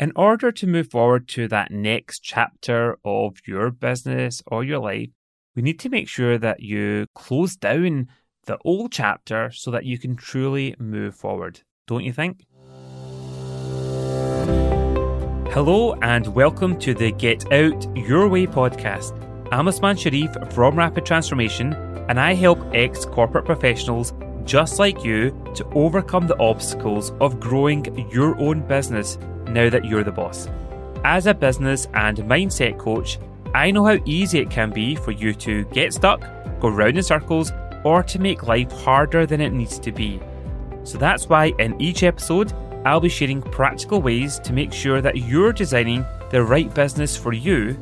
in order to move forward to that next chapter of your business or your life, we need to make sure that you close down the old chapter so that you can truly move forward. Don't you think? Hello and welcome to the Get Out Your Way podcast. I'm Osmaan Sharif from Rapid Transformation and I help ex corporate professionals just like you to overcome the obstacles of growing your own business now that you're the boss. As a business and mindset coach, I know how easy it can be for you to get stuck, go round in circles, or to make life harder than it needs to be. So that's why in each episode, I'll be sharing practical ways to make sure that you're designing the right business for you,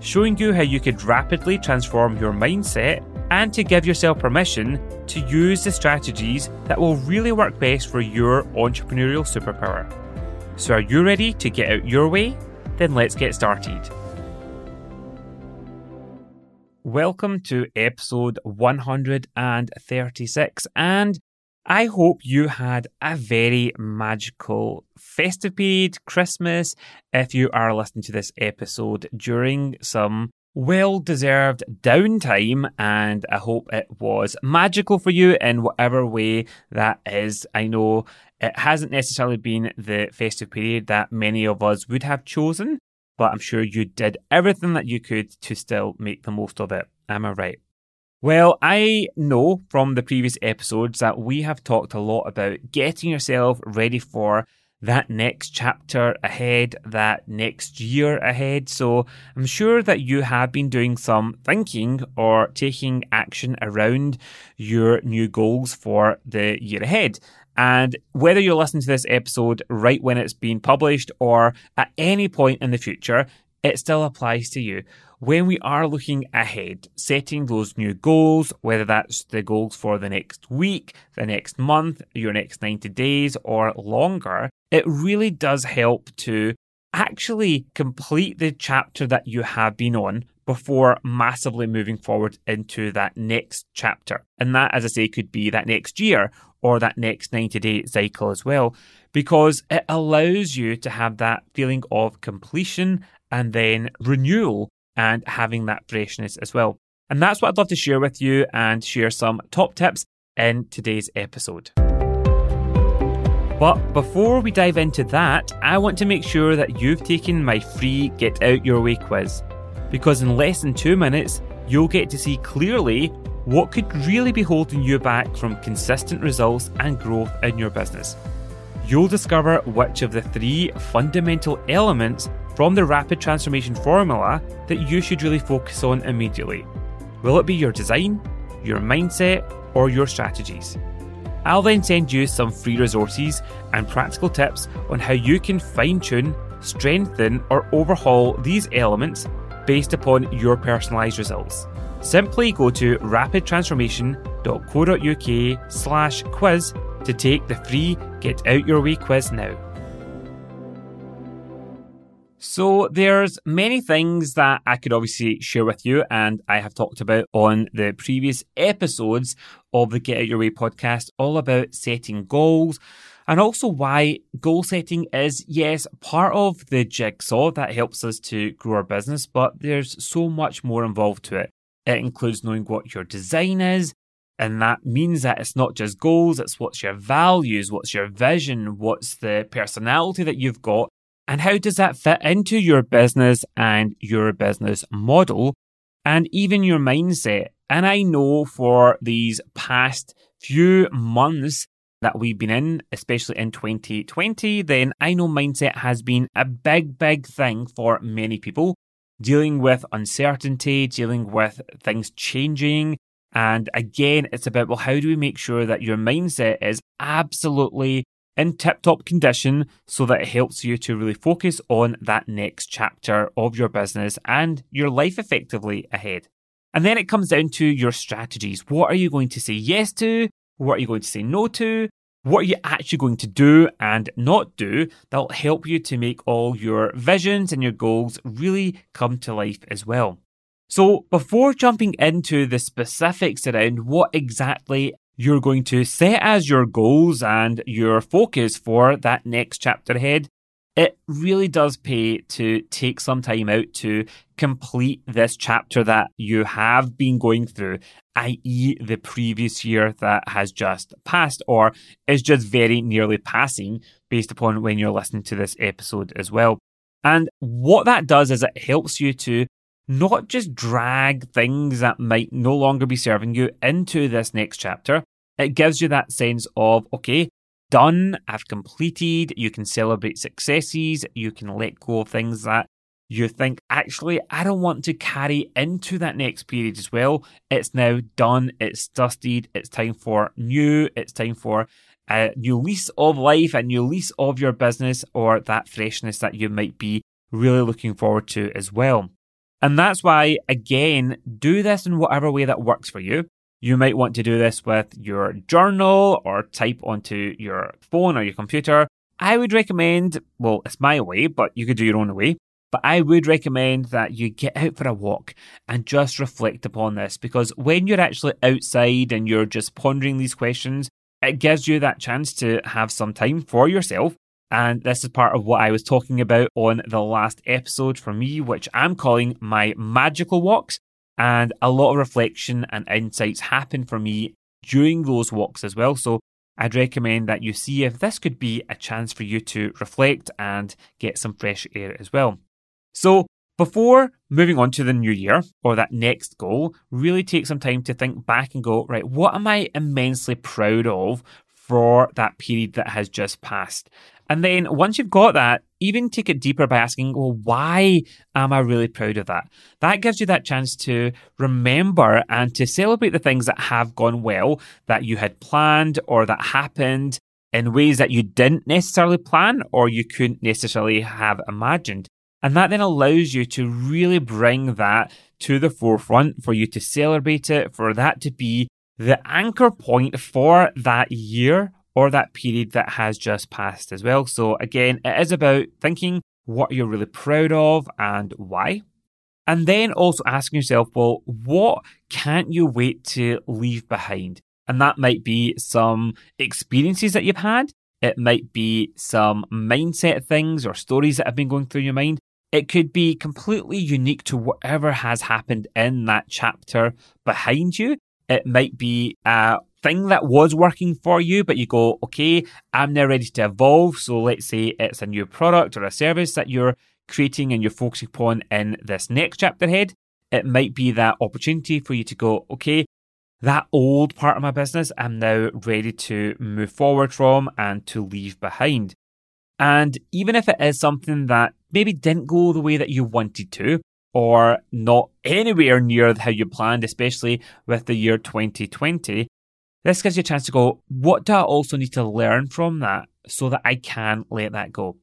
showing you how you could rapidly transform your mindset and to give yourself permission to use the strategies that will really work best for your entrepreneurial superpower. So, are you ready to get out your way? Then let's get started. Welcome to episode 136, and I hope you had a very magical festive period, Christmas, if you are listening to this episode during some well deserved downtime, and I hope it was magical for you in whatever way that is. I know it hasn't necessarily been the festive period that many of us would have chosen, but I'm sure you did everything that you could to still make the most of it. Am I right? Well, I know from the previous episodes that we have talked a lot about getting yourself ready for that next chapter ahead, that next year ahead. So I'm sure that you have been doing some thinking or taking action around your new goals for the year ahead. And whether you're listening to this episode right when it's being published or at any point in the future, it still applies to you. When we are looking ahead, setting those new goals, whether that's the goals for the next week, the next month, your next 90 days, or longer, it really does help to actually complete the chapter that you have been on before massively moving forward into that next chapter. And that, as I say, could be that next year or that next 90 day cycle as well, because it allows you to have that feeling of completion and then renewal and having that freshness as well. And that's what I'd love to share with you and share some top tips in today's episode. But before we dive into that, I want to make sure that you've taken my free Get Out Your Way quiz. Because in less than two minutes, you'll get to see clearly what could really be holding you back from consistent results and growth in your business. You'll discover which of the three fundamental elements from the rapid transformation formula that you should really focus on immediately. Will it be your design, your mindset, or your strategies? I'll then send you some free resources and practical tips on how you can fine tune, strengthen, or overhaul these elements based upon your personalised results. Simply go to rapidtransformation.co.uk slash quiz to take the free Get Out Your Way quiz now. So there's many things that I could obviously share with you and I have talked about on the previous episodes of the Get Out Your Way podcast, all about setting goals and also why goal setting is, yes, part of the jigsaw that helps us to grow our business, but there's so much more involved to it. It includes knowing what your design is, and that means that it's not just goals, it's what's your values, what's your vision, what's the personality that you've got, and how does that fit into your business and your business model and even your mindset? And I know for these past few months that we've been in, especially in 2020, then I know mindset has been a big, big thing for many people. Dealing with uncertainty, dealing with things changing. And again, it's about, well, how do we make sure that your mindset is absolutely in tip top condition so that it helps you to really focus on that next chapter of your business and your life effectively ahead. And then it comes down to your strategies. What are you going to say yes to? What are you going to say no to? What are you actually going to do and not do that'll help you to make all your visions and your goals really come to life as well? So, before jumping into the specifics around what exactly you're going to set as your goals and your focus for that next chapter ahead, it really does pay to take some time out to complete this chapter that you have been going through, i.e., the previous year that has just passed or is just very nearly passing based upon when you're listening to this episode as well. And what that does is it helps you to not just drag things that might no longer be serving you into this next chapter. It gives you that sense of, okay, done, I've completed, you can celebrate successes, you can let go of things that you think, actually, I don't want to carry into that next period as well. It's now done, it's dusted, it's time for new, it's time for a new lease of life, a new lease of your business, or that freshness that you might be really looking forward to as well. And that's why, again, do this in whatever way that works for you. You might want to do this with your journal or type onto your phone or your computer. I would recommend, well, it's my way, but you could do your own way. But I would recommend that you get out for a walk and just reflect upon this because when you're actually outside and you're just pondering these questions, it gives you that chance to have some time for yourself. And this is part of what I was talking about on the last episode for me, which I'm calling my magical walks. And a lot of reflection and insights happen for me during those walks as well. So I'd recommend that you see if this could be a chance for you to reflect and get some fresh air as well. So before moving on to the new year or that next goal, really take some time to think back and go, right, what am I immensely proud of for that period that has just passed? And then once you've got that, even take it deeper by asking, well, why am I really proud of that? That gives you that chance to remember and to celebrate the things that have gone well that you had planned or that happened in ways that you didn't necessarily plan or you couldn't necessarily have imagined. And that then allows you to really bring that to the forefront for you to celebrate it, for that to be the anchor point for that year or that period that has just passed as well. So, again, it is about thinking what you're really proud of and why. And then also asking yourself, well, what can't you wait to leave behind? And that might be some experiences that you've had. It might be some mindset things or stories that have been going through your mind. It could be completely unique to whatever has happened in that chapter behind you. It might be a thing that was working for you, but you go, okay, I'm now ready to evolve. So let's say it's a new product or a service that you're creating and you're focusing upon in this next chapter ahead. It might be that opportunity for you to go, okay, that old part of my business, I'm now ready to move forward from and to leave behind. And even if it is something that maybe didn't go the way that you wanted to, or not anywhere near how you planned, especially with the year 2020, this gives you a chance to go, what do I also need to learn from that so that I can let that go?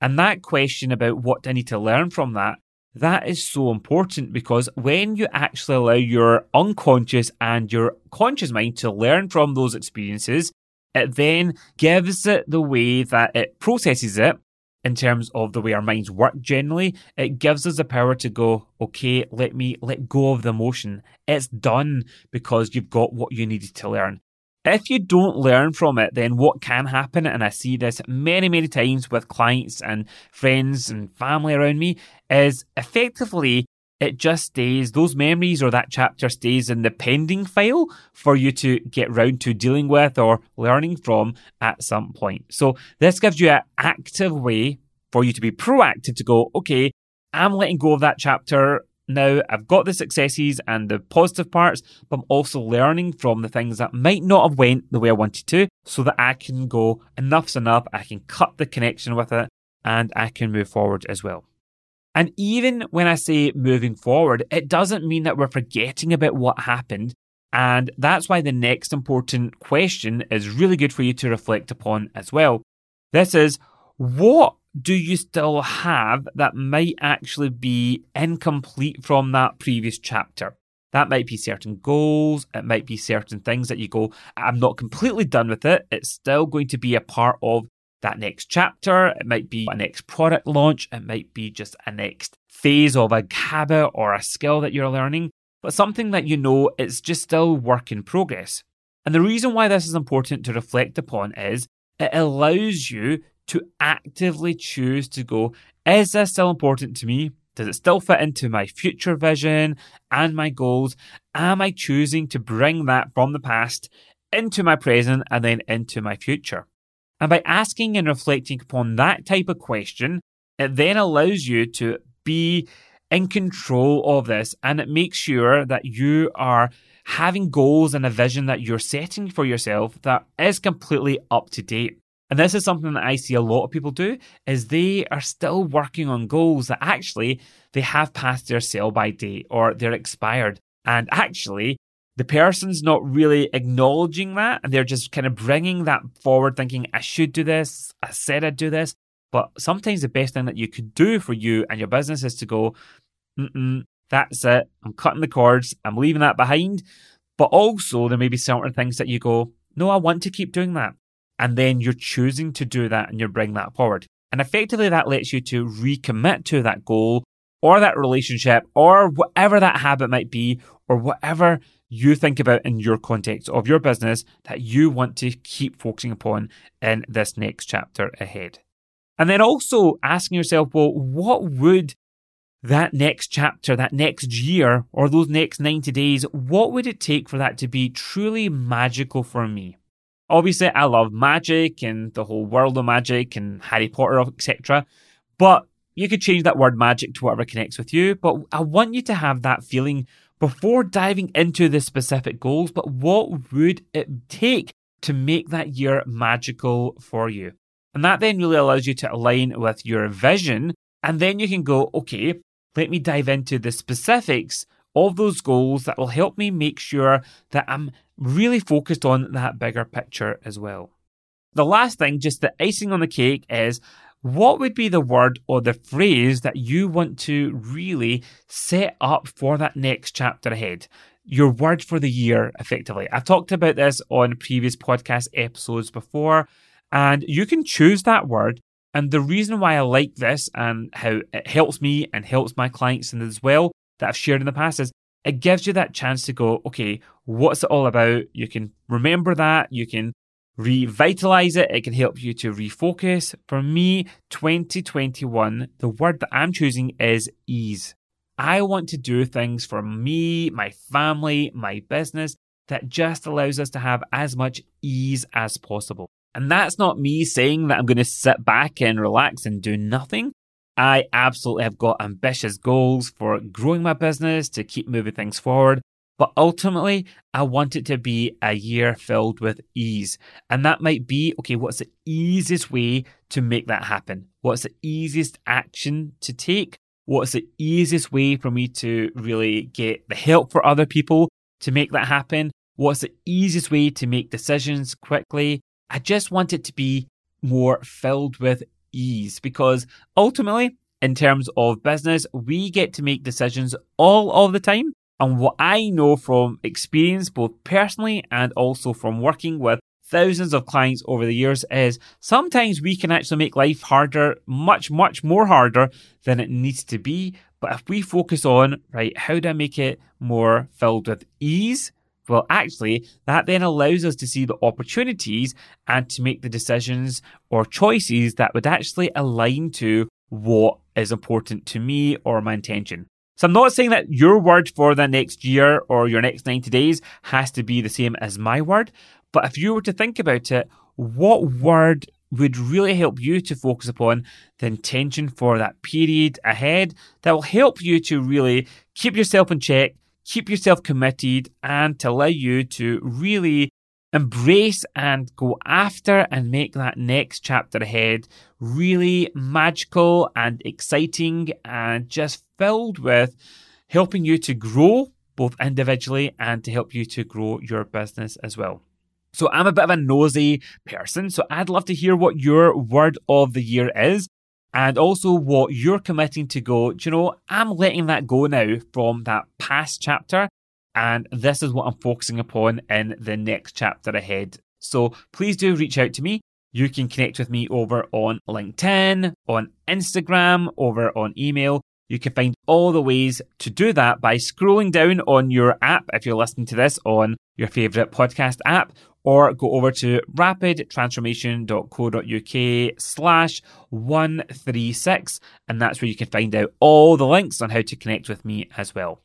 And that question about what do I need to learn from that, that is so important because when you actually allow your unconscious and your conscious mind to learn from those experiences, it then gives it the way that it processes it in terms of the way our minds work generally, it gives us the power to go, okay, let me let go of the emotion. It's done because you've got what you needed to learn. If you don't learn from it, then what can happen, and I see this many, many times with clients and friends and family around me, is effectively it just stays, those memories or that chapter stays in the pending file for you to get round to dealing with or learning from at some point. So this gives you an active way for you to be proactive to go, okay, I'm letting go of that chapter now. I've got the successes and the positive parts, but I'm also learning from the things that might not have went the way I wanted to so that I can go, enough's enough. I can cut the connection with it and I can move forward as well. And even when I say moving forward, it doesn't mean that we're forgetting about what happened. And that's why the next important question is really good for you to reflect upon as well. This is what do you still have that might actually be incomplete from that previous chapter? That might be certain goals. It might be certain things that you go, I'm not completely done with it. It's still going to be a part of that next chapter. It might be a next product launch. It might be just a next phase of a habit or a skill that you're learning, but something that you know is just still work in progress. And the reason why this is important to reflect upon is it allows you to actively choose to go, is this still important to me? Does it still fit into my future vision and my goals? Am I choosing to bring that from the past into my present and then into my future? And by asking and reflecting upon that type of question, it then allows you to be in control of this and it makes sure that you are having goals and a vision that you're setting for yourself that is completely up to date. And this is something that I see a lot of people do is they are still working on goals that actually they have passed their sell by date or they're expired. And actually the person's not really acknowledging that and they're just kind of bringing that forward thinking I should do this. I said I'd do this. But sometimes the best thing that you could do for you and your business is to go, that's it. I'm cutting the cords. I'm leaving that behind. But also, there may be certain things that you go, no, I want to keep doing that. And then you're choosing to do that and you're bringing that forward. And effectively, that lets you to recommit to that goal or that relationship or whatever that habit might be or whatever you think about in your context of your business that you want to keep focusing upon in this next chapter ahead. And then also asking yourself, well, what would that next chapter, that next year, or those next 90 days, what would it take for that to be truly magical for me? Obviously, I love magic and the whole world of magic and Harry Potter, etc. But you could change that word magic to whatever connects with you. But I want you to have that feeling before diving into the specific goals. But what would it take to make that year magical for you? And that then really allows you to align with your vision. And then you can go, okay, let me dive into the specifics of those goals that will help me make sure that I'm really focused on that bigger picture as well. The last thing, just the icing on the cake, is what would be the word or the phrase that you want to really set up for that next chapter ahead? Your word for the year, effectively. I've talked about this on previous podcast episodes before. And you can choose that word. And the reason why I like this and how it helps me and helps my clients as well that I've shared in the past is it gives you that chance to go, okay, what's it all about? You can remember that. You can revitalize it. It can help you to refocus. For me, 2021, the word that I'm choosing is ease. I want to do things for me, my family, my business that just allows us to have as much ease as possible. And that's not me saying that I'm going to sit back and relax and do nothing. I absolutely have got ambitious goals for growing my business to keep moving things forward. But ultimately, I want it to be a year filled with ease. And that might be okay, what's the easiest way to make that happen? What's the easiest action to take? What's the easiest way for me to really get the help for other people to make that happen? What's the easiest way to make decisions quickly? I just want it to be more filled with ease because ultimately, in terms of business, we get to make decisions all of the time. And what I know from experience, both personally and also from working with thousands of clients over the years, is sometimes we can actually make life harder, much, much more harder than it needs to be. But if we focus on, right, how do I make it more filled with ease? Well, actually, that then allows us to see the opportunities and to make the decisions or choices that would actually align to what is important to me or my intention. So I'm not saying that your word for the next year or your next 90 days has to be the same as my word, but if you were to think about it, what word would really help you to focus upon the intention for that period ahead that will help you to really keep yourself in check, keep yourself committed and to allow you to really embrace and go after and make that next chapter ahead really magical and exciting and just filled with helping you to grow both individually and to help you to grow your business as well. So I'm a bit of a nosy person, so I'd love to hear what your word of the year is and also what you're committing to go, do you know, I'm letting that go now from that past chapter, and this is what I'm focusing upon in the next chapter ahead. So please do reach out to me. You can connect with me over on LinkedIn, on Instagram, over on email. You can find all the ways to do that by scrolling down on your app if you're listening to this on your favorite podcast app or go over to rapidtransformation.co.uk slash 136 and that's where you can find out all the links on how to connect with me as well.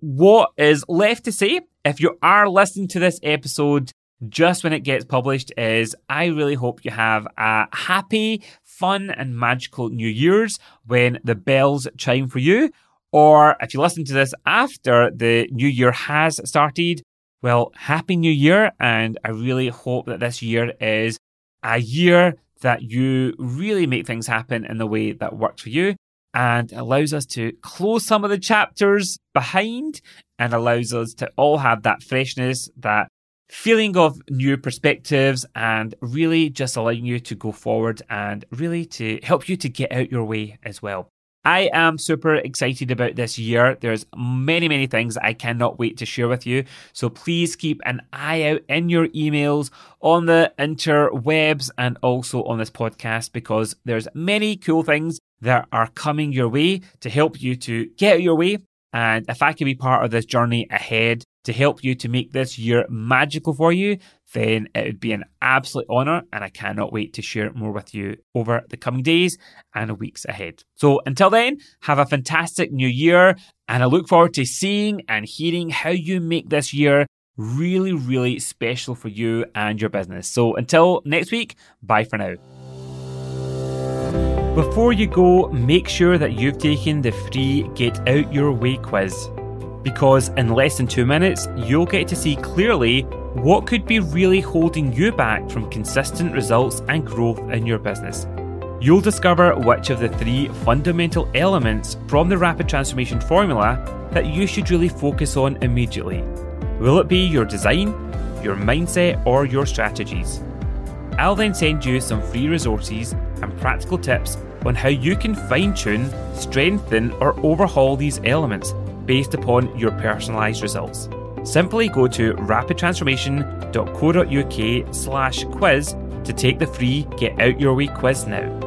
What is left to say if you are listening to this episode just when it gets published is I really hope you have a happy, fun and magical New Year's when the bells chime for you. Or if you listen to this after the new year has started, well, Happy New Year. And I really hope that this year is a year that you really make things happen in the way that works for you and allows us to close some of the chapters behind and allows us to all have that freshness, that feeling of new perspectives and really just allowing you to go forward and really to help you to get out your way as well. I am super excited about this year. There's many, many things I cannot wait to share with you. So please keep an eye out in your emails, on the interwebs, and also on this podcast because there's many cool things that are coming your way to help you to get your way. And if I can be part of this journey ahead to help you to make this year magical for you, then it would be an absolute honour and I cannot wait to share more with you over the coming days and weeks ahead. So until then, have a fantastic new year and I look forward to seeing and hearing how you make this year really, really special for you and your business. So until next week, bye for now. Before you go, make sure that you've taken the free Get Out Your Way quiz because in less than two minutes, you'll get to see clearly what could be really holding you back from consistent results and growth in your business. You'll discover which of the three fundamental elements from the Rapid Transformation Formula that you should really focus on immediately. Will it be your design, your mindset, or your strategies? I'll then send you some free resources and practical tips on how you can fine tune, strengthen, or overhaul these elements based upon your personalised results. Simply go to rapidtransformation.co.uk slash quiz to take the free Get Out Your Way quiz now.